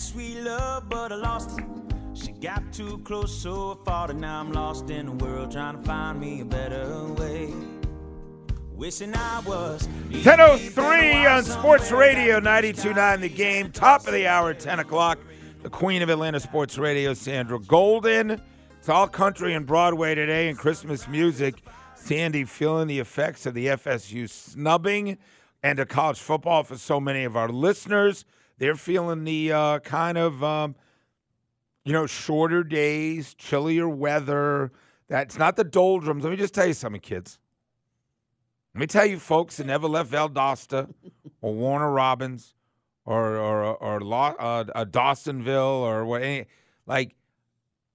sweet love, but I lost it. She got too close, so I fought it. Now I'm lost in the world, trying to find me a better way. Wishing I was 10.03 on Sports Radio 92.9 The Game. Top of the hour, 10 o'clock. The queen of Atlanta Sports Radio, Sandra Golden. It's all country and Broadway today and Christmas music. Sandy feeling the effects of the FSU snubbing and of college football for so many of our listeners. They're feeling the uh, kind of, um, you know, shorter days, chillier weather. That's not the doldrums. Let me just tell you something, kids. Let me tell you, folks that never left Valdosta or Warner Robins or or or, Law, uh, uh, Dawsonville or what, any, like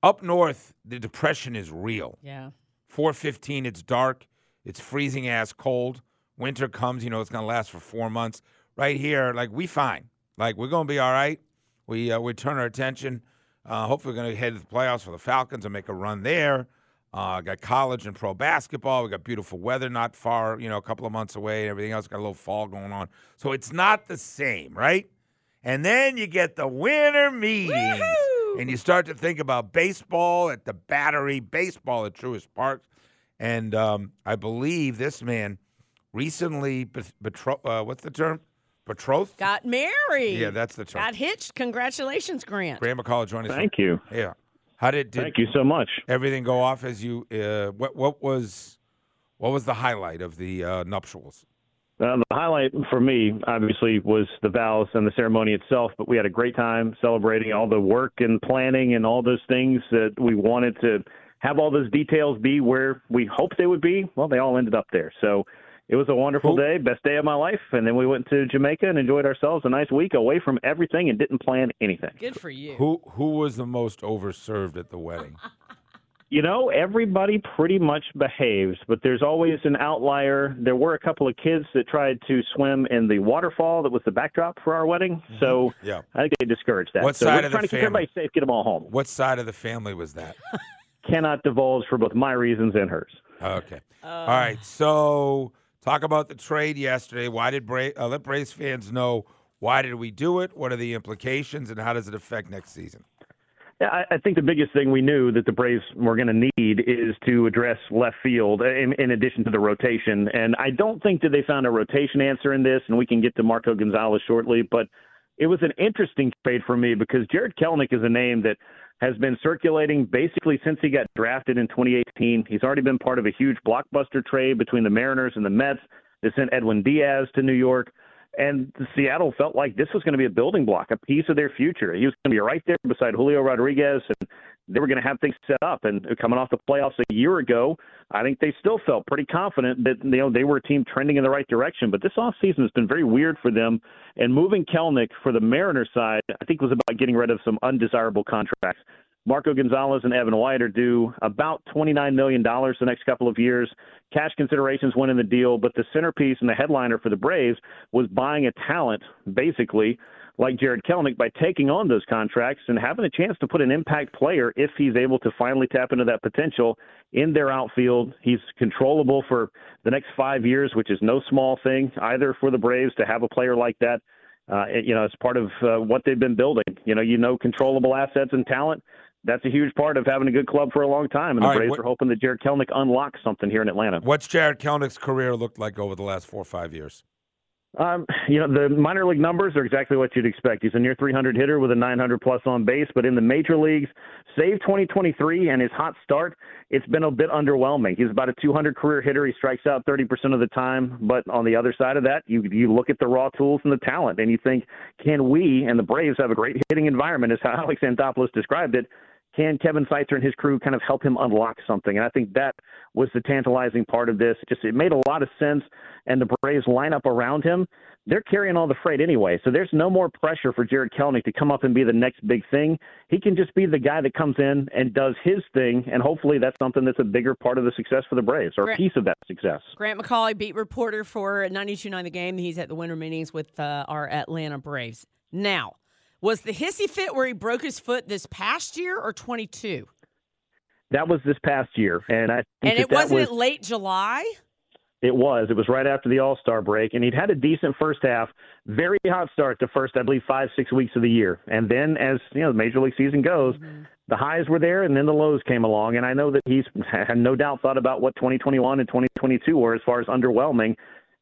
up north, the depression is real. Yeah. 415, it's dark. It's freezing ass cold. Winter comes, you know, it's going to last for four months. Right here, like, we fine. Like, we're going to be all right. We, uh, we turn our attention. Uh, hopefully, we're going to head to the playoffs for the Falcons and make a run there. Uh, got college and pro basketball. We got beautiful weather not far, you know, a couple of months away. And everything else got a little fall going on. So it's not the same, right? And then you get the winter meetings. Woohoo! And you start to think about baseball at the Battery, baseball at Truist Park. And um, I believe this man recently, betro- uh, what's the term? Betrothed? Got married. yeah, that's the term. Got hitched. Congratulations, Grant. Graham McCall joined us. Thank you. Yeah. How did, did Thank you so much. everything go off as you? Uh, what what was what was the highlight of the uh, nuptials? Uh, the highlight for me, obviously, was the vows and the ceremony itself, but we had a great time celebrating all the work and planning and all those things that we wanted to have all those details be where we hoped they would be. Well, they all ended up there. So it was a wonderful Who- day, best day of my life. And then we went to Jamaica and enjoyed ourselves a nice week away from everything and didn't plan anything. Good for you. Who who was the most overserved at the wedding? You know, everybody pretty much behaves, but there's always an outlier. There were a couple of kids that tried to swim in the waterfall that was the backdrop for our wedding, so Yeah. I think they discouraged that. What so side we're of the trying to keep family? everybody safe, get them all home. What side of the family was that? Cannot divulge for both my reasons and hers. Okay. Uh, All right. So talk about the trade yesterday. Why did Bra- uh, let Braves fans know why did we do it? What are the implications, and how does it affect next season? Yeah, I, think the biggest thing we knew that the Braves were going to need is to address left field in, in addition to the rotation. And I don't think that they found a rotation answer in this, and we can get to Marco Gonzalez shortly. But it was an interesting trade for me because Jared Kelenic is a name that has been circulating basically since he got drafted in 2018. He's already been part of a huge blockbuster trade between the Mariners and the Mets. They sent Edwin Diaz to New York. And Seattle felt like this was going to be a building block, a piece of their future. He was going to be right there beside Julio Rodriguez, and they were going to have things set up. And coming off the playoffs a year ago, I think they still felt pretty confident that you know they were a team trending in the right direction. But this offseason has been very weird for them. And moving Kelenic for the Mariners side, I think was about getting rid of some undesirable contracts. Marco Gonzalez and Evan White are due about $29 million the next couple of years. Cash considerations went in the deal, but the centerpiece and the headliner for the Braves was buying a talent, basically, like Jared Kelenic, by taking on those contracts and having a chance to put an impact player if he's able to finally tap into that potential in their outfield. He's controllable for the next five years, which is no small thing either for the Braves to have a player like that. Uh, you know, as part of uh, what they've been building. You know, you know, controllable assets and talent that's a huge part of having a good club for a long time. And the All right, Braves what- are hoping that Jared Kelenic unlocks something here in Atlanta. What's Jared Kelenic's career looked like over the last four or five years? Um, you know, the minor league numbers are exactly what you'd expect. He's a near 300 hitter with a 900 plus on base, but in the major leagues, save 2023 and his hot start, it's been a bit underwhelming. He's about a 200 career hitter. He strikes out 30% of the time, but on the other side of that, you you look at the raw tools and the talent, and you think, can we and the Braves have a great hitting environment? How Alex Anthopoulos described it. Can Kevin Seitzer and his crew kind of help him unlock something? And I think that was the tantalizing part of this. Just it made a lot of sense, and the Braves line up around him. They're carrying all the freight anyway, so there's no more pressure for Jared Kelenic to come up and be the next big thing. He can just be the guy that comes in and does his thing, and hopefully that's something that's a bigger part of the success for the Braves or a piece of that success. Grant McCauley, beat reporter for 92.9 The Game. He's at the winter meetings with uh, our Atlanta Braves. Now, was the hissy fit where he broke his foot this past year or 22? That was this past year, and I think And it wasn't was, it late July? It was. It was right after the All Star break, and he'd had a decent first half. Very hot start to first, I believe, five six weeks of the year, and then as you know, the major league season goes, mm-hmm. the highs were there, and then the lows came along. And I know that he's had no doubt thought about what 2021 and 2022 were as far as underwhelming,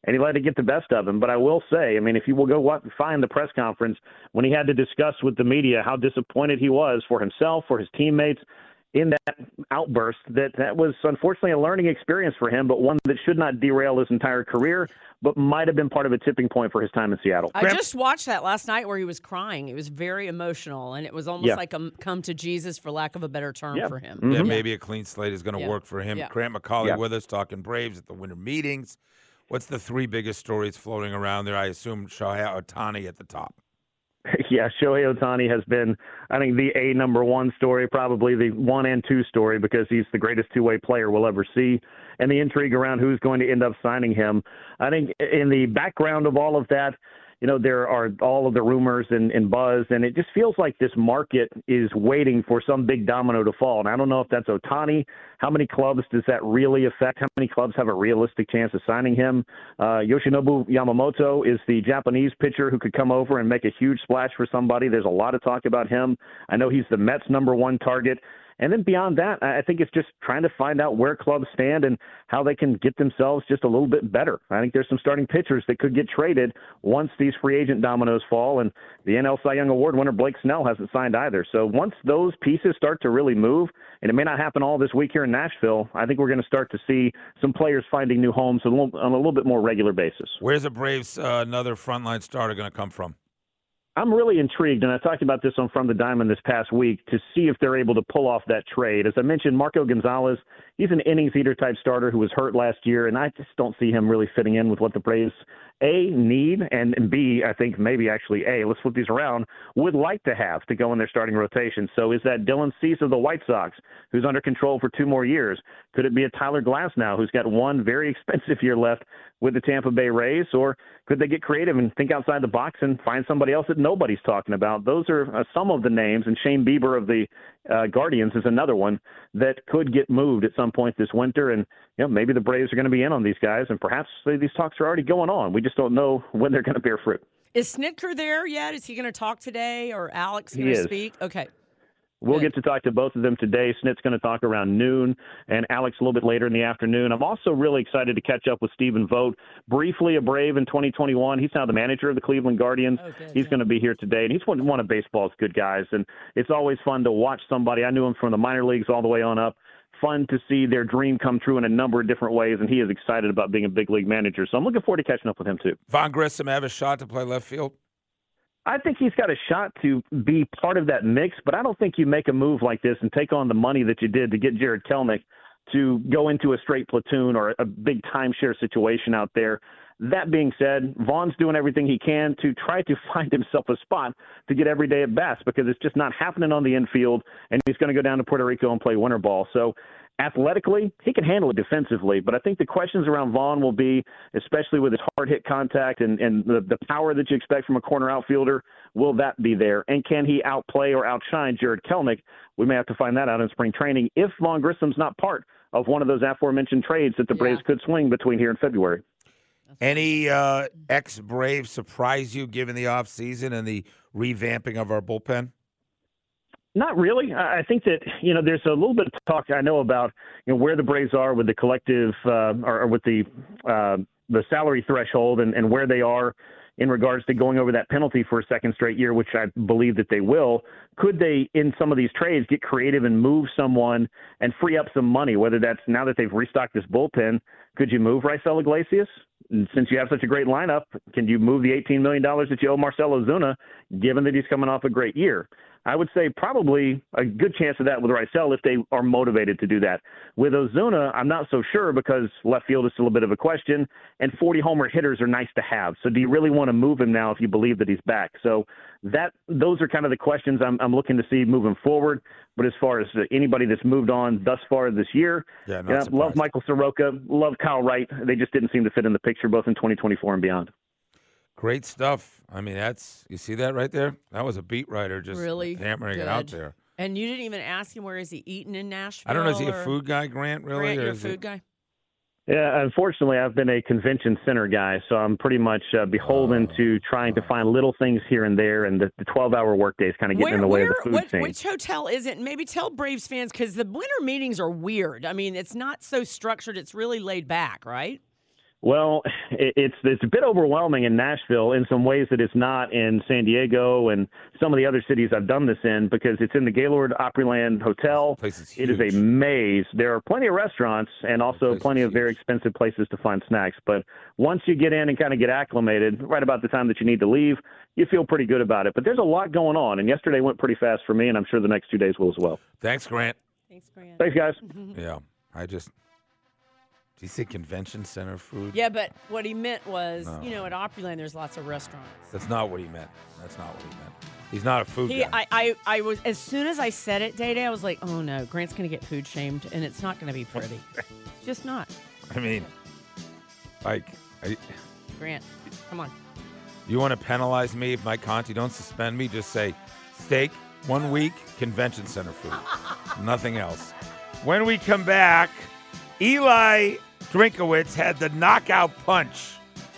and he let it get the best of him. But I will say, I mean, if you will go find the press conference when he had to discuss with the media how disappointed he was for himself, for his teammates in that outburst that that was unfortunately a learning experience for him, but one that should not derail his entire career, but might have been part of a tipping point for his time in Seattle. I just watched that last night where he was crying. It was very emotional, and it was almost yeah. like a come to Jesus, for lack of a better term, yeah. for him. Mm-hmm. Yeah, maybe a clean slate is going to work for him. Yeah. Grant McCauley with us talking Braves at the winter meetings. What's the three biggest stories floating around there? I assume Shohei Ohtani at the top. yeah, Shohei Ohtani has been, I think, the A number one story, probably the one and two story, because he's the greatest two way player we'll ever see. And the intrigue around who's going to end up signing him. I think in the background of all of that, you know, there are all of the rumors and, and buzz, and it just feels like this market is waiting for some big domino to fall. And I don't know if that's Ohtani. How many clubs does that really affect? How many clubs have a realistic chance of signing him? Uh, Yoshinobu Yamamoto is the Japanese pitcher who could come over and make a huge splash for somebody. There's a lot of talk about him. I know he's the Mets' number one target. And then beyond that, I think it's just trying to find out where clubs stand and how they can get themselves just a little bit better. I think there's some starting pitchers that could get traded once these free agent dominoes fall. And the NL Cy Young Award winner Blake Snell hasn't signed either. So once those pieces start to really move, and it may not happen all this week here in Nashville, I think we're going to start to see some players finding new homes on a little, on a little bit more regular basis. Where's the Braves' uh, another frontline starter going to come from? I'm really intrigued, and I talked about this on From the Diamond this past week to see if they're able to pull off that trade. As I mentioned, Marco Gonzalez, he's an innings eater type starter who was hurt last year, and I just don't see him really fitting in with what the Braves a need and, B, I think maybe actually A, let's flip these around, would like to have to go in their starting rotation. So is that Dylan Cease of the White Sox, who's under control for two more years? Could it be a Tyler Glasnow, who's got one very expensive year left with the Tampa Bay Rays? Or could they get creative and think outside the box and find somebody else that nobody's talking about? Those are uh, some of the names, and Shane Bieber of the uh, Guardians is another one that could get moved at some point this winter. And you know, maybe the Braves are going to be in on these guys, and perhaps these talks are already going on. We just don't know when they're going to bear fruit. Is Snitker there yet? Is he going to talk today, or Alex going to speak? Okay. We'll get to talk to both of them today. Snit's going to talk around noon, and Alex a little bit later in the afternoon. I'm also really excited to catch up with Stephen Vogt, briefly a Brave in 2021. He's now the manager of the Cleveland Guardians. Oh, good, he's yeah. going to be here today, and he's one, one of baseball's good guys. And it's always fun to watch somebody. I knew him from the minor leagues all the way on up. Fun to see their dream come true in a number of different ways, and he is excited about being a big league manager. So I'm looking forward to catching up with him too. Vaughn Grissom have a shot to play left field. I think he's got a shot to be part of that mix, but I don't think you make a move like this and take on the money that you did to get Jared Kelenic to go into a straight platoon or a big timeshare situation out there. That being said, Vaughn's doing everything he can to try to find himself a spot to get every day at bats because it's just not happening on the infield, and he's going to go down to Puerto Rico and play winter ball. So athletically, he can handle it defensively, but I think the questions around Vaughn will be, especially with his hard hit contact and, and the, the power that you expect from a corner outfielder, will that be there? And can he outplay or outshine Jared Kelenic? We may have to find that out in spring training if Vaughn Grissom's not part of one of those aforementioned trades that the Yeah. Braves could swing between here and February. Any uh, ex Braves surprise you given the offseason and the revamping of our bullpen? Not really. I I think that you know there's a little bit of talk I know about you know where the Braves are with the collective uh, or, or with the uh, the salary threshold and, and where they are in regards to going over that penalty for a second straight year, which I believe that they will. Could they, in some of these trades, get creative and move someone and free up some money? Whether that's now that they've restocked this bullpen, could you move Raisel Iglesias? And since you have such a great lineup, can you move the $18 million that you owe Marcell Ozuna, given that he's coming off a great year? I would say probably a good chance of that with Raisel if they are motivated to do that. With Ozuna, I'm not so sure because left field is still a bit of a question, and 40 homer hitters are nice to have. So do you really want to move him now if you believe that he's back? So that those are kind of the questions I'm, I'm looking to see moving forward. But as far as anybody that's moved on thus far this year, Yeah, yeah, love. Michael Soroka, love Kyle Wright. They just didn't seem to fit in the picture both in 2024 and beyond. Great stuff. I mean, that's you see that right there. That was a beat writer just Really hammering it out there. And you didn't even ask him where is he eating in Nashville? I don't know. Is he a food guy, Grant? Really? Grant, or you're a is it- food guy. Yeah, unfortunately, I've been a convention center guy, so I'm pretty much uh, beholden Oh. to trying to find little things here and there, and the, the 12-hour workdays kind of getting Where, in the way where, of the food what, scene. which hotel is it? Maybe tell Braves fans because the winter meetings are weird. I mean, it's not so structured. It's really laid back, right? Well, it, it's it's a bit overwhelming in Nashville in some ways that it's not in San Diego and some of the other cities I've done this in because it's in the Gaylord Opryland Hotel. Place is It is a maze. There are plenty of restaurants and also plenty is of very expensive places to find snacks. But once you get in and kind of get acclimated, right about the time that you need to leave, you feel pretty good about it. But there's a lot going on, and yesterday went pretty fast for me, and I'm sure the next two days will as well. Thanks, Grant. Thanks, Grant. Thanks, guys. Yeah, I just. Do you say convention center food? Yeah, but what he meant was, No. you know, at Opryland, there's lots of restaurants. That's not what he meant. That's not what he meant. He's not a food He, guy. I, I, I was as soon as I said it, Day Day, I was like, oh no, Grant's gonna get food shamed, and it's not gonna be pretty. it's just not. I mean, like, I, Grant, come on. you want to penalize me if Mike Conti don't suspend me? Just say steak one week, convention center food, nothing else. When we come back, Eli Drinkwitz had the knockout punch,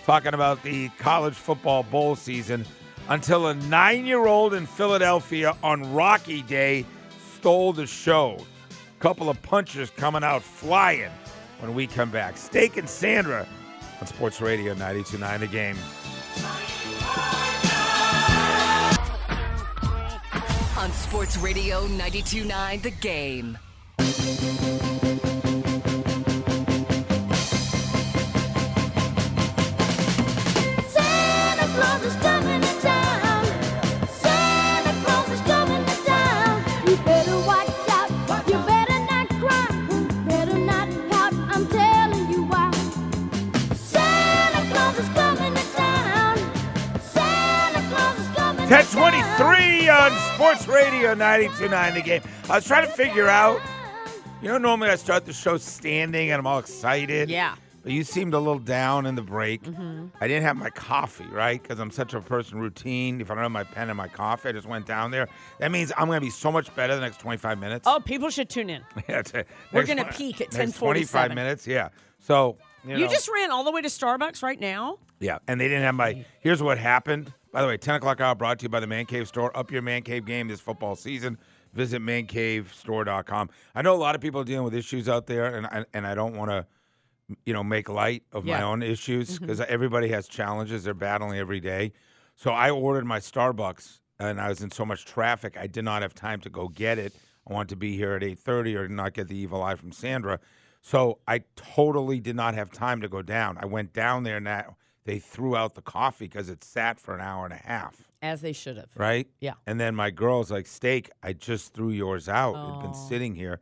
talking about the college football bowl season, until a nine-year-old in Philadelphia on Rocky Day stole the show. A Couple of punches coming out flying when we come back. Steak and Sandra on Sports Radio 92.9 The Game. on Sports Radio 92.9 The Game. 1023 on Sports Radio 92.9 The Game. I was trying to figure out, you know, normally I start the show standing and I'm all excited. Yeah. But you seemed a little down in the break. Mm-hmm. I didn't have my coffee, right? Because I'm such a person routine. If I don't have my pen and my coffee, I just went down there. That means I'm going to be so much better the next 25 minutes. Oh, people should tune in. Yeah, t- We're gonna peak at next 10:47. 25 minutes, yeah. So, you, You just ran all the way to Starbucks right now. yeah, and they didn't have my. Here's what happened. By the way, 10 o'clock hour brought to you by the Man Cave Store. Up your Man Cave game this football season. Visit mancavestore.com. I know a lot of people are dealing with issues out there, and I, and I don't want to, you know, make light of my own issues mm-hmm. because everybody has challenges they're battling every day. So I ordered my Starbucks, and I was in so much traffic, I did not have time to go get it. I wanted to be here at 8:30 or not get the evil eye from Sandra. So I totally did not have time to go down. I went down there now. They threw out the coffee because it sat for an hour and a half, As they should have. right? Yeah. And then my girl's like, "Steak, I just threw yours out. It'd been Oh. sitting here."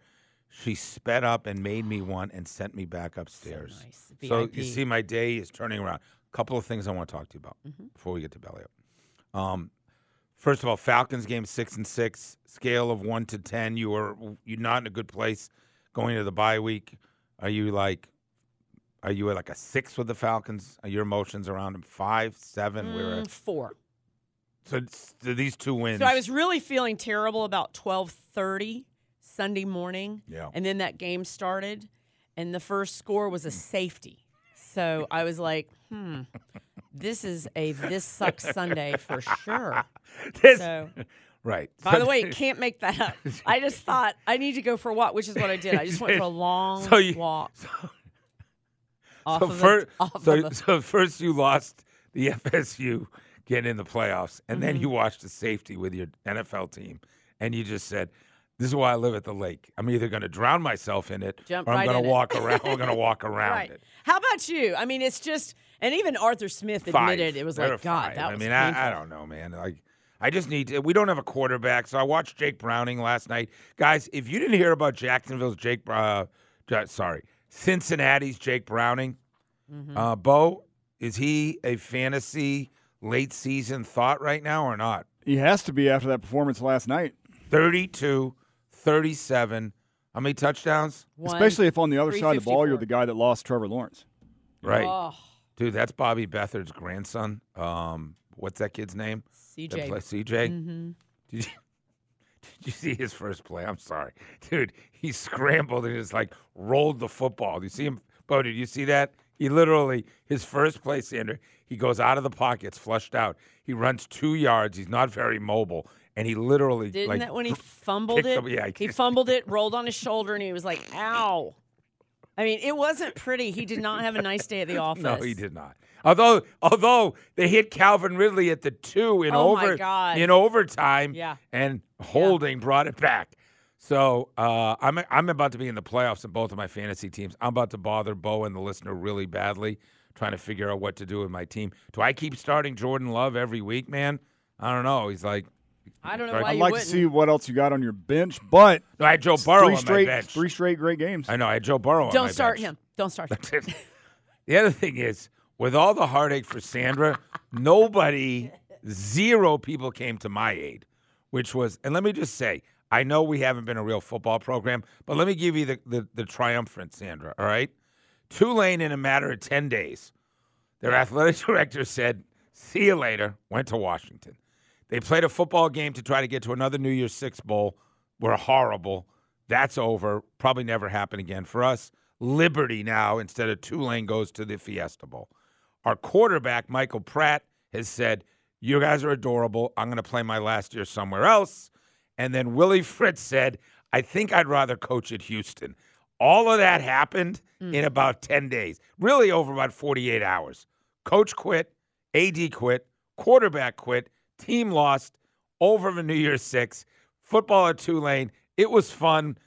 She sped up and made me one and sent me back upstairs. nice. So VIP. you see, my day is turning around. A couple of things I want to talk to you about Mm-hmm. before we get to belly up. Um, first of all, Falcons game six and six. Scale of one to ten. You were you're not in a good place going to the bye week. Are you like? Are you at like a six with the Falcons? Are your emotions around them five, seven? We're at four. so, so these two wins. So I was really feeling terrible about twelve thirty Sunday morning. Yeah. And then that game started, and the first score was a safety. So I was like, hmm, this is a this sucks Sunday for sure. This- So right. by the way, you can't make that up. I just thought I need to go for a walk, which is what I did. I just went for a long So you- walk. Off so of first, off so, of so first you lost the FSU getting in the playoffs, and Mm-hmm. then you watched the safety with your NFL team, and you just said, "This is why I live at the lake. I'm either going to drown myself in it, Jump or I'm right going in to it." walk around. We're going to walk around right. it." How about you? I mean, it's just, and even Arthur Smith Five. admitted it was They're like, God, five. that I was mean. I, I don't know, man. Like, I just need. To, we don't have a quarterback, so I watched Jake Browning last night, guys. If you didn't hear about Jacksonville's Jake, uh, sorry, Cincinnati's Jake Browning, Mm-hmm. uh, Bo, is he a fantasy late season thought right now or not? He has to be after that performance last night, 32, 37. How many touchdowns? One, especially if on the other side of the ball you're the guy that lost Trevor Lawrence. Right, Oh, dude. That's Bobby Beathard's grandson. Um, what's that kid's name? That CJ. play- CJ. hmm Did you did you see his first play? I'm sorry, dude. He scrambled and just like rolled the football. Do you see him Bo, did you see that? He literally, his first play, Sandra, he goes out of the pocket, it's flushed out. He runs two yards. He's not very mobile. And he literally, Didn't like, that when he fumbled it? up- yeah, he fumbled it, rolled on his shoulder, and he was like, "Ow!" I mean, it wasn't pretty. He did not have a nice day at the office. No, he did not. Although, although they hit Calvin Ridley at the two in Oh, my over God. in overtime, Yeah. and Holding brought it back. So uh, I'm I'm about to be in the playoffs in both of my fantasy teams. I'm about to bother Bo and the listener really badly, trying to figure out what to do with my team. Do I keep starting Jordan Love every week, man? I don't know. He's like, I don't know I'd why I'd you like to wouldn't. see what else you got on your bench, but no, I had Joe Burrow three on straight, my bench. three straight great games. I know I had Joe Burrow on my Don't start bench. him. Don't start him. The other thing is, with all the heartache for Sandra, nobody, zero people came to my aid, which was, and let me just say, I know we haven't been a real football program, but let me give you the, the, the triumphant, Sandra, all right? Tulane, in a matter of 10 days, their athletic director said, see you later, went to Washington. They played a football game to try to get to another New Year's Six Bowl. We're horrible. That's over. Probably never happen again. For us, Liberty now instead of Tulane goes to the Fiesta Bowl. Our quarterback, Michael Pratt, has said, You guys are adorable. I'm going to play my last year somewhere else. And then Willie Fritz said, I think I'd rather coach at Houston. All of that happened hmm. in about 10 days, really over about 48 hours. Coach quit, AD quit, quarterback quit, team lost, over the New Year's Six, football at Tulane. It was fun.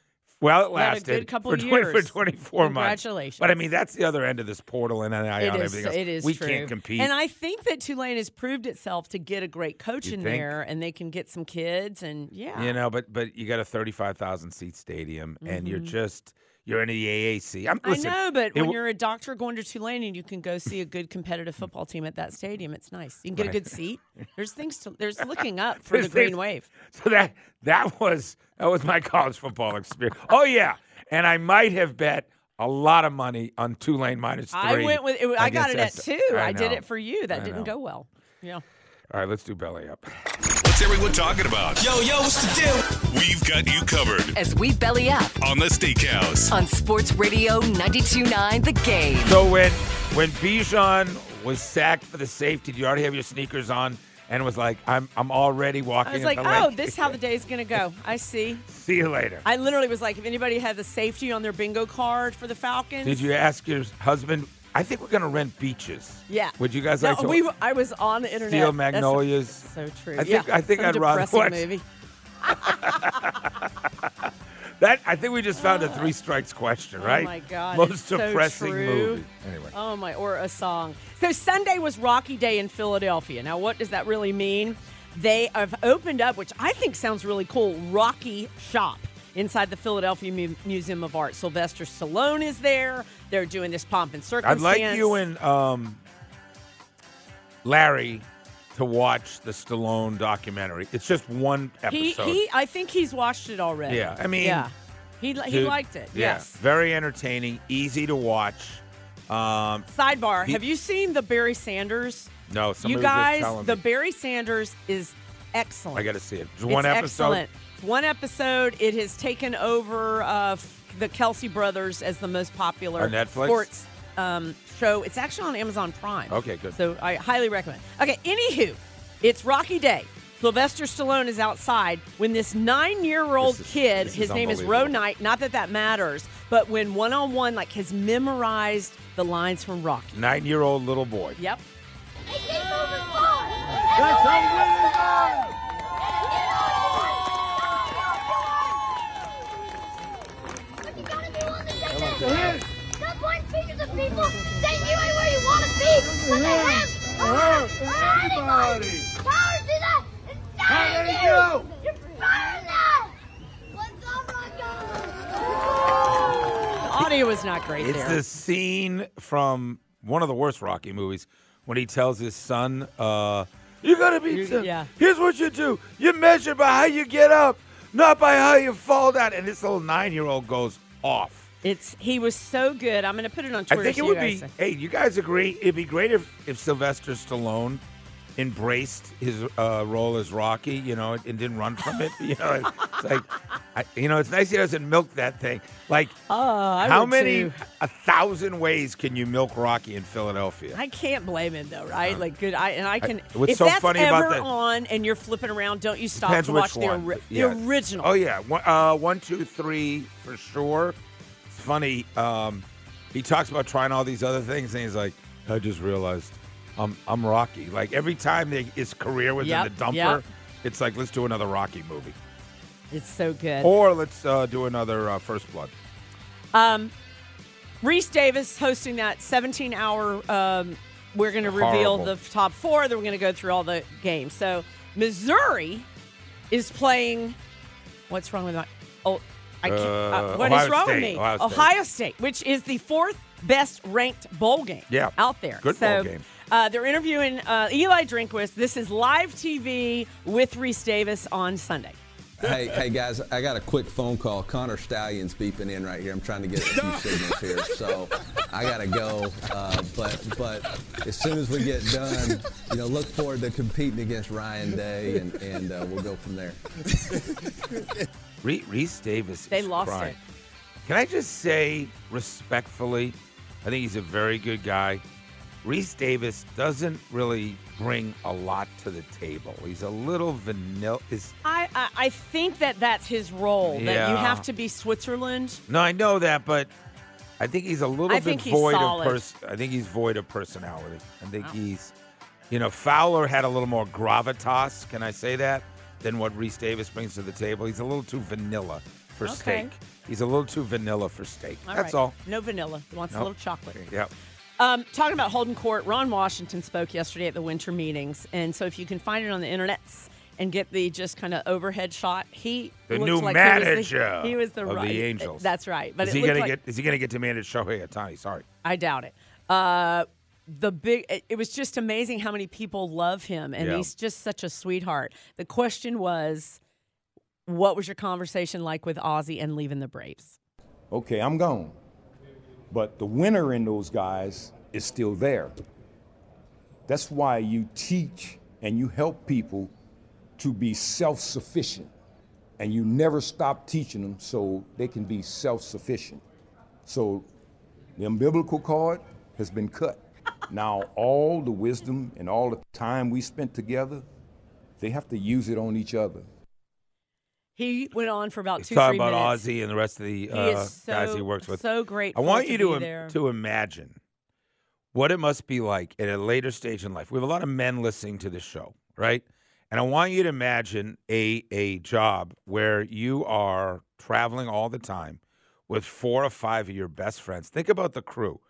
Well, it had a lasted good couple for, 20 for years. 24 months. Congratulations. But I mean, that's the other end of this portal and NIL and It is. everything else. It is we true. can't compete. And I think that Tulane has proved itself to get a great coach You in think? there, and they can get some kids, and yeah, You know, but but you got a 35,000 seat stadium, and you're mm-hmm. just you're in the AAC. I'm, listen. I know, but when w- you're a doctor going to Tulane and you can go see a good competitive football team at that stadium, it's nice. You can get a good seat. There's things to. There's looking up for the green things- wave. So that that was that was my college football experience. Oh yeah, and I might have bet a lot of money on Tulane minus three. I went with. It, I got it at two. I did it for you. That I didn't know. go well. Yeah. All right, let's do belly up. What's everyone talking about? Yo, yo, what's the deal? We've got you covered As we belly up on the Steakhouse. on Sports Radio 92.9 The Game. So when when Bijan was sacked for the safety, do you already have your sneakers on? And was like, I'm I'm already walking. I was in like, the oh, lane." this is how the day's gonna go. I see. See you later. I literally was like, if anybody had the safety on their bingo card for the Falcons, Did you ask your husband? I think we're gonna rent beaches. Yeah. Would you guys No, like to we. I was on the internet. That's magnolias? So true. I think yeah. I think Some I'd rather watch movie. that. I think we just found a three strikes question, oh right? Oh my God, Most so depressing true. movie. Anyway, Oh my, or a song. So Sunday was Rocky Day in Philadelphia. Now, what does that really mean? They have opened up, which I think sounds really cool, Rocky Shop inside the Philadelphia Mu- Museum of Art. Sylvester Stallone is there. They're doing this pomp and circumstance. I'd like you and um, Larry to watch the Stallone documentary. It's just one episode. he, I think he's watched it already. Yeah, I mean, yeah, he he Dude, liked it. Yeah, Yes. very entertaining, easy to watch. Um, Sidebar: He- Have you seen the Barry Sanders? no, you guys, the. Barry Sanders is excellent. I got to see it. It's It's one episode. excellent. It's one episode. It has taken over uh, f- the Kelsey brothers as the most popular On Netflix? sports um, show. It's actually on Amazon Prime. Okay, good. So I highly recommend. Okay, anywho, it's Rocky Day. Sylvester Stallone is outside when this nine-year-old This is- kid, this is his name is Ro unbelievable. Knight. Not that that matters, but when one-on-one, like, has memorized the lines from Rocky. Nine-year-old little boy. Yep. Stop pointing fingers at people, saying you ain't where you want to be, but they have power anybody. Power to that inside of you. You're firing that. What's up, Rocco? Audio was not great It's there. the scene from one of the worst Rocky movies when he tells his son, uh, "You gotta be. T- yeah. Here's what you do: you measure by how you get up, not by how you fall down." And this little nine-year-old goes off. It's he was so good. I'm going to put it on Twitter. I think it would be. Hey, you guys agree? It'd be great if if Sylvester Stallone embraced his uh, role as Rocky, you know, and didn't run from it. You know, it's like, I, you know, it's nice he doesn't milk that thing. Like, Oh, I how many, too. a thousand ways can you milk Rocky in Philadelphia? I can't blame him though, right? Like good, I and I can. what's if so that's funny ever about that- on and you're flipping around, don't you stop to watch the, ori- Yeah. the original? Oh yeah, one, uh, one, two, three for sure. Funny. Um, he talks about trying all these other things, and he's like, "I just realized, I'm I'm Rocky." Like every time they, his career was Yep, in the dumper, yep. it's like let's do another Rocky movie, It's so good. or let's uh, do another uh, First Blood. Um, Rece Davis hosting that 17 hour. Um, we're going to reveal Horrible. the top four. Then we're going to go through all the games. So Missouri is playing. What's wrong with my? Oh, I can't. Uh, Uh, what is Ohio wrong State, with me? Ohio State. State, which is the fourth best ranked bowl game. Yeah. out there. Good so, bowl game. Uh, they're interviewing uh, Eli Drinkwitz. This is live TV with Rece Davis on Sunday. Hey, hey guys, I got a quick phone call. Connor Stalions beeping in right here. I'm trying to get a few signals here, so I gotta go. Uh, but but as soon as we get done, you know, look forward to competing against Ryan Day, and and uh, we'll go from there. Re- Rece Davis. They is lost crying. it. Can I just say respectfully, I think he's a very good guy. Rece Davis doesn't really bring a lot to the table. He's a little vanilla. Is I, I I think that that's his role. That you have to be Switzerland. no, I know that, but I think he's a little I bit void solid. of pers- I think he's void of personality. I think oh. he's, you know, Fowler had a little more gravitas. Can I say that? Than what Rece Davis brings to the table. He's a little too vanilla for Okay. steak. He's a little too vanilla for steak. All That's right. all. No vanilla. He wants a little chocolate. Yeah. Um, talking about Holden Court, Ron Washington spoke yesterday at the winter meetings, and so if you can find it on the internet and get the just kind of overhead shot, he The new like he was the- manager He was the, of the right. Angels. That's right. But is he gonna like, get? Is he gonna get to manage Shohei Ohtani? Sorry. I doubt it. Uh, the big. It, it was just amazing how many people love him, and Yeah. he's just such a sweetheart. The question was, what was your conversation like with Ozzy and leaving the Braves? okay, I'm gone. But the winner in those guys is still there. That's why you teach and you help people to be self sufficient. And you never stop teaching them so they can be self sufficient. So the umbilical cord has been cut. Now, all the wisdom and all the time we spent together, they have to use it on each other. He went on for about He's two, talking three about minutes. Ozzy and the rest of the He uh, is guys he so- works with. so great. I want you to be im- to imagine what it must be like at a later stage in life. We have a lot of men listening to this show, right? And I want you to imagine a a job where you are traveling all the time with four or five of your best friends. Think about the crew: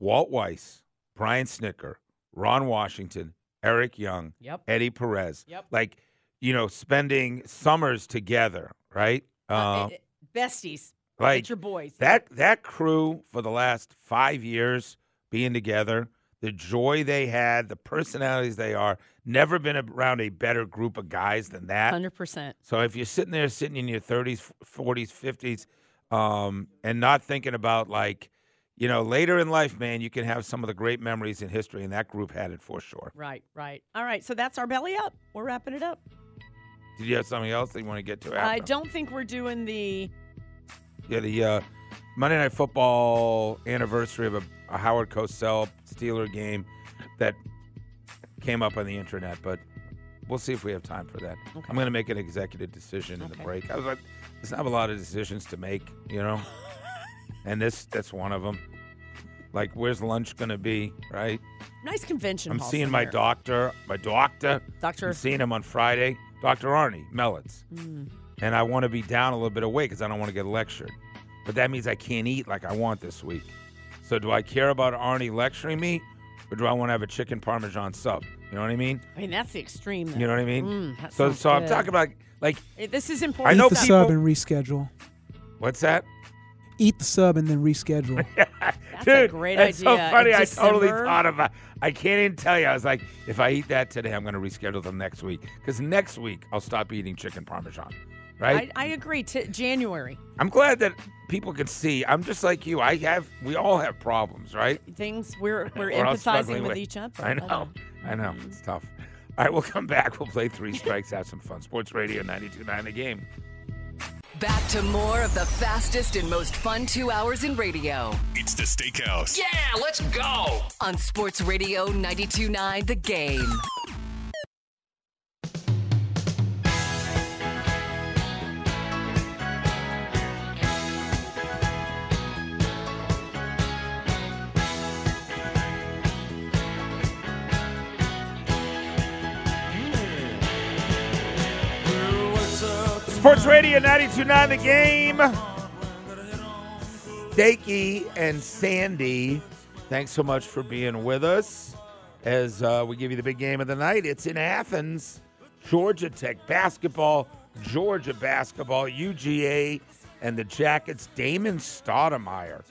Walt Weiss, Brian Snitker, Ron Washington, Eric Young, Yep. Eddie Perez. Yep. Like, you know, spending summers together, right? Uh, besties. like Get your boys. That that crew for the last five years being together, the joy they had, the personalities they are, never been around a better group of guys than that. Hundred percent. So if you're sitting there, sitting in your 30s, 40s, 50s, um, and not thinking about like, you know, later in life, man, you can have some of the great memories in history, and that group had it for sure. Right, right. All right. So that's our belly up. We're wrapping it up. Did you have something else that you want to get to? After? I don't think we're doing the. Yeah, the uh, Monday Night Football anniversary of a, a Howard Cosell Steeler game that came up on the internet, but we'll see if we have time for that. Okay. I'm going to make an executive decision in the break. I was like, there's not a lot of decisions to make, you know, and this that's one of them. Like, where's lunch going to be, right? Nice convention. I'm hall seeing my somewhere. doctor, my doctor. Doctor. I'm seeing him on Friday, Dr. Arnie Mellitz. Mm. And I want to be down a little bit of weight because I don't want to get lectured. But that means I can't eat like I want this week. So do I care about Arnie lecturing me or do I want to have a chicken parmesan sub? You know what I mean? I mean, that's the extreme. Though. You know what I mean? Mm, that so sounds so I'm good. talking about like This is important. I important. know Eat the stuff. people- sub and reschedule. what's that? Eat the sub and then reschedule. That's Dude, a great that's idea. so funny. In I totally December? thought about. I can't even tell you. I was like, if I eat that today, I'm going to reschedule them next week because next week I'll stop eating chicken parmesan. Right? I, I agree. T- January I'm glad that people can see. I'm just like you. I have. We all have problems, right? things we're we're We're all empathizing struggling with, with- each other. I know. I know it's tough. All right, we'll come back. We'll play three strikes, have some fun. Sports Radio 92.9 The Game. Back to more of the fastest and most fun two hours in radio It's the Steakhouse. Yeah, let's go. on Sports Radio 92.9 The Game. Sports Radio 92.9 The Game. Stakey and Sandy, thanks so much for being with us as uh, we give you the big game of the night. It's in Athens, Georgia Tech basketball, Georgia basketball, UGA, and the Jackets. Damon Stoudemire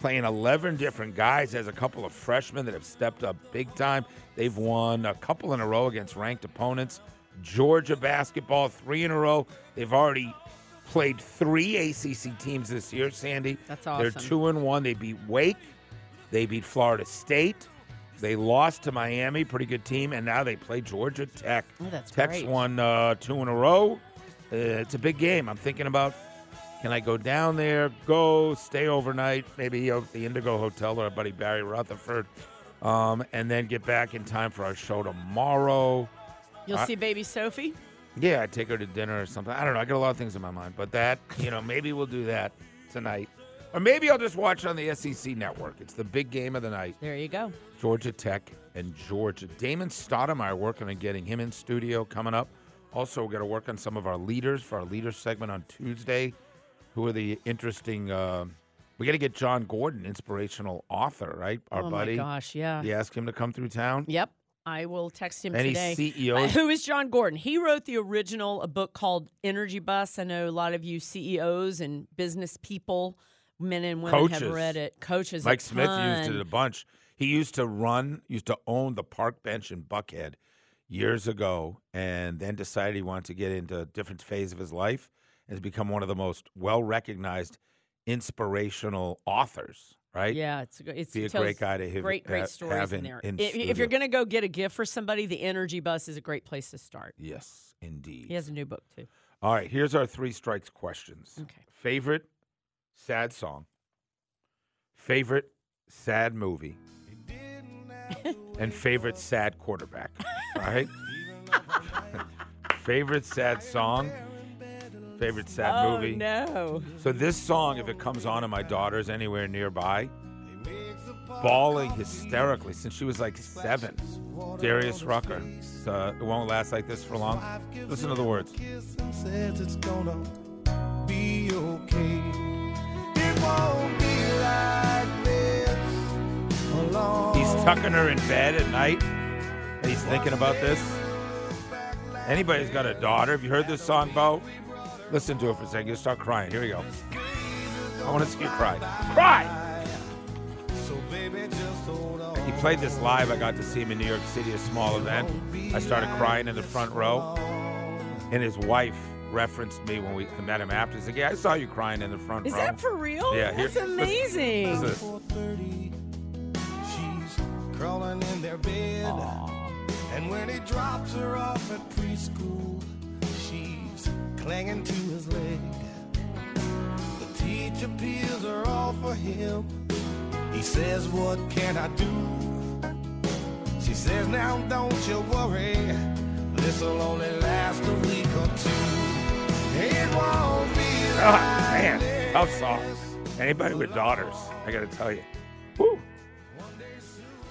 playing 11 different guys. Has a couple of freshmen that have stepped up big time. They've won a couple in a row against ranked opponents. Georgia basketball, three in a row. They've already played three ACC teams this year, Sandy. That's awesome. They're two and one. They beat Wake. They beat Florida State. They lost to Miami, pretty good team, and now they play Georgia Tech. Oh, that's Tech's great. won uh, two in a row. Uh, it's a big game. I'm thinking about can I go down there, go stay overnight, maybe at the Indigo Hotel or our buddy Barry Rutherford, um, and then get back in time for our show tomorrow. You'll I- see baby Sophie. Yeah, I'd take her to dinner or something. I don't know. I got a lot of things in my mind, but that, you know, maybe we'll do that tonight. Or maybe I'll just watch it on the SEC network. It's the big game of the night. There you go. Georgia Tech and Georgia. Damon Stoudemire working on getting him in studio coming up. Also, we're going to work on some of our leaders for our leaders segment on Tuesday. Who are the interesting? Uh, we got to get Jon Gordon, inspirational author, right? Our buddy. oh buddy. my gosh, yeah. You ask him to come through town. Yep. I will text him Any today. CEOs? Uh, who is Jon Gordon? He wrote the original, a book called Energy Bus. I know a lot of you CEOs and business people, men and women, Coaches. have read it. Coaches. a Mike Smith used it a bunch. He used to run, used to own the park bench in Buckhead years ago, and then decided he wanted to get into a different phase of his life and has become one of the most well recognized inspirational authors, right? Yeah, it's a, it's Be a great guy to have, great, great ha- stories have in in, there. in if, if you're going to go get a gift for somebody, the Energy Bus is a great place to start. Yes, indeed. He has a new book too. All right, here's our three strikes questions. Okay. Favorite sad song, favorite sad movie, and favorite sad quarterback. All right? favorite sad song, favorite sad oh movie. no! So this song, if it comes on and my daughter's anywhere nearby, bawling hysterically since she was like seven. Darius Rucker. So it won't last like this for long. Listen to the words. it's gonna be okay. It won't be like this. He's tucking her in bed at night, and he's thinking about this. Anybody's got a daughter. Have you heard this song, Bo? Listen to it for a second. You'll start crying. Here we go. I want to see you cry. Cry! He played this live. I got to see him in New York City, a small event. I started crying in the front row, and his wife referenced me when we met him after. He's like, "Yeah, I saw you crying in the front Is row." Is that for real? Yeah, here- that's listen- amazing. listen. She's crawling in their bed. And when he drops her off at preschool, she's clinging to his leg. The teacher peels her off for him. He says, What can I do? She says, Now don't you worry. This'll only last a week or two. It won't be Oh, like man, tough song. Anybody with daughters, I got to tell you. Woo.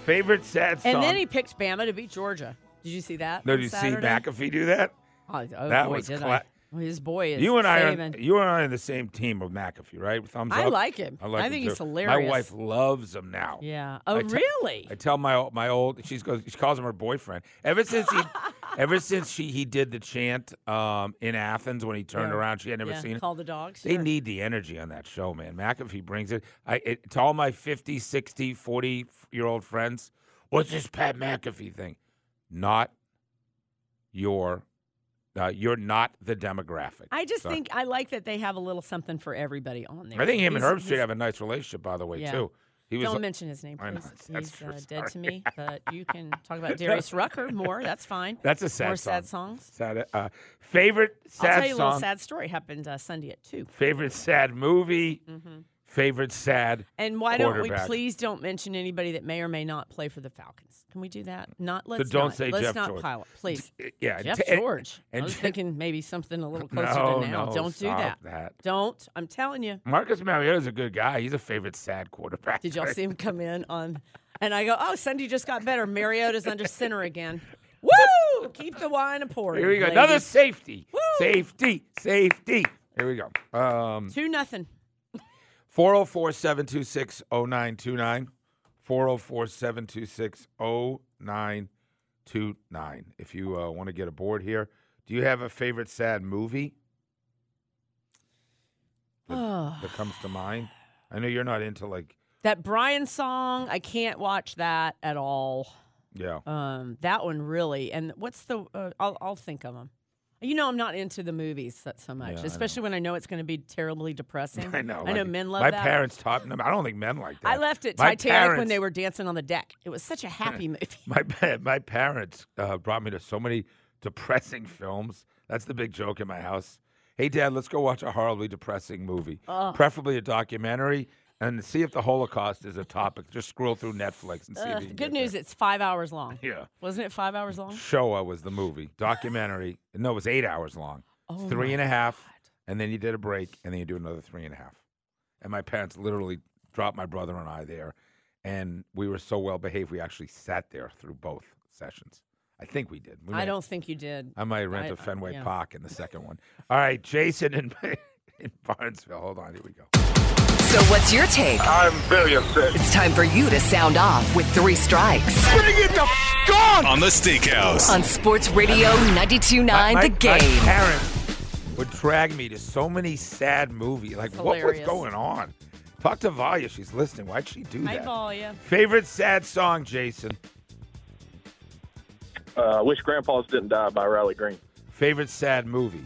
Favorite sad song? And then he picked Bama to beat Georgia. Did you see that? no, on did you see Saturday? McAfee do that? Oh, oh that boy, was did cla- I. Well, his boy is You and I, are, you and I are on the same team of McAfee, right? Thumbs up. I up. like him. I like I him think too. he's hilarious. My wife loves him now. Yeah. Oh, I te- really? I tell my my old she goes she calls him her boyfriend. Ever since he ever since she he did the chant um, in Athens when he turned Yeah. around, she had never Yeah, seen it. Call the dogs. They Sure. need the energy on that show, man. McAfee brings it. I it, to all my 50, 60, 40 year old friends. What's this Pat McAfee thing? Not your uh, you're not the demographic. I just So- think I like that they have a little something for everybody on there. I think him and Herbstreit have a nice relationship, by the way, Yeah. too. He was. Don't mention his name, know, please. that's He's uh, dead to me, but you can talk about Darius Rucker more. That's fine. That's a sad More song. sad songs. Sad. Uh, favorite sad song? I'll tell you a song. little sad story happened uh, Sunday at 2. Favorite sad movie. Favorite sad. And why don't we please don't mention anybody that may or may not play for the Falcons? Can we do that? Not let's don't not, say let's Jeff not George. pile it, please. Yeah. Jeff t- George. and I was Je- thinking maybe something a little closer No, to now. no, don't do that. that. Don't. I'm telling you. Marcus Mariota's a good guy. He's a favorite sad quarterback. Did y'all see him come in on? And I go, oh, Sunday just got better. Mariota under center again. Woo! Keep the wine pouring. Here we go. Another ladies. safety. Safety. Safety. Here we go. Um, Two nothing. 404 726 0929. 404 726 0929. If you uh, want to get aboard here, do you have a favorite sad movie that, that comes to mind? I know you're not into like, That Brian song, I can't watch that at all. yeah. Um, that one really. And what's the? Uh, I'll I'll think of them. You know, I'm not into the movies that so much, Yeah, I especially when I know it's going to be terribly depressing. I know. I know like, men love my that. parents taught them. I don't think men like that. I left it My Titanic when parents- they were dancing on the deck. It was such a happy movie. My pa- my parents uh, brought me to so many depressing films. That's the big joke in my house. Hey, Dad, let's go watch a horribly depressing movie, preferably a documentary, and see if the Holocaust is a topic. Just scroll through Netflix and see. Ugh, if you can good news, it's five hours long. Yeah. Wasn't it five hours long? there. Shoah was the movie. Documentary. no, it was eight hours long. Oh three and a half, and then you did a break, and then you do another three and a half. And my parents literally dropped my brother and I there, and we were so well behaved. We actually sat there through both sessions. I think we did. We I don't think you did. I might rent I- a Fenway yeah. Park in the second one. All right, Jason in, in Barnesville. Hold on, here we go. So what's your take? I'm very upset. It's time for you to sound off with three strikes Bring it the f- on! On the Steakhouse. on Sports Radio 92.9 My- my- The Game. My parents would drag me to so many sad movies. Like, what was going on? Talk to Valia. She's listening. Why'd she do that? Hi, that? Valia. Favorite sad song, Jason? Uh, Wish Grandpas Didn't Die by Riley Green. Favorite sad movie?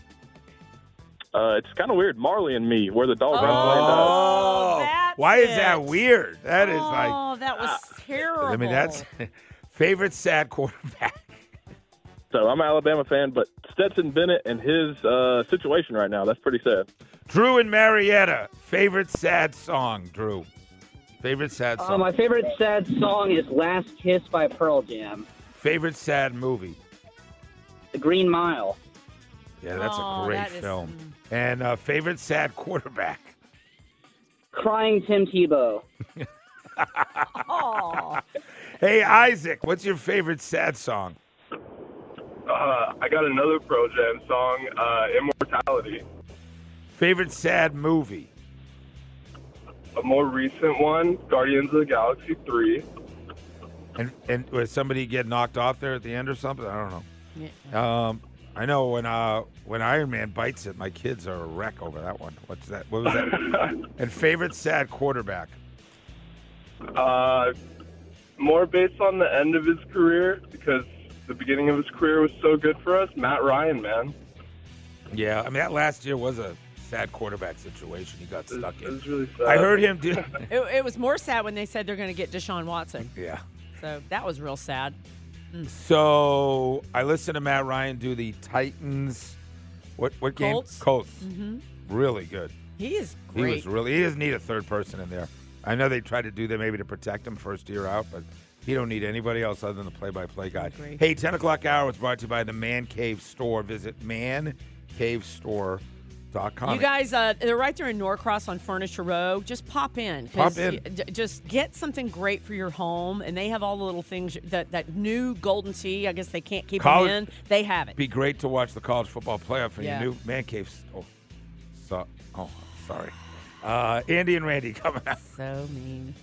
Uh, it's kind of weird. Marley and Me, where the dog runs Oh, away and dies. why is that weird? That is oh, like. Oh, that was terrible. I mean, that's favorite sad quarterback. So I'm an Alabama fan, but Stetson Bennett and his uh, situation right now, that's pretty sad. Drew and Marietta. Favorite sad song, Drew. Favorite sad Uh, song. my favorite sad song is "Last Kiss" by Pearl Jam. Favorite sad movie. The Green Mile. Yeah, that's Oh, a great that is- film. And uh, favorite sad quarterback. Crying Tim Tebow. Hey, Isaac, what's your favorite sad song? Uh, I got another Pearl Jam song, uh, Immortality. Favorite sad movie. A more recent one, Guardians of the Galaxy 3. And and was somebody get knocked off there at the end or something? I don't know. Yeah. Um, I know when uh when Iron Man bites it, my kids are a wreck over that one. What's that? What was that? and favorite sad quarterback. Uh, more based on the end of his career because the beginning of his career was so good for us. Matt Ryan, man. Yeah, I mean that last year was a sad quarterback situation. He got stuck It in. was really sad. I heard him do. It, it was more sad when they said they're going to get Deshaun Watson. yeah. So that was real sad. So I listened to Matt Ryan do the Titans. What what game? Colts. Colts. hmm Really good. He is great. He was really. He doesn't need a third person in there. I know they tried to do that maybe to protect him first year out, but he don't need anybody else other than the play-by-play guy. Hey, 10 o'clock hour was brought to you by the Man Cave Store. Visit mancavestore.com. You guys, uh, they're right there in Norcross on Furniture Row. Just pop in. Pop in. d- just get something great for your home, and they have all the little things that that new Golden Tee. I guess they can't keep College- them in. They have it. Be great to watch the college football playoff in Yeah. your new Man Cave Store. So, oh, sorry. Uh, Andy and Randy coming out. So mean.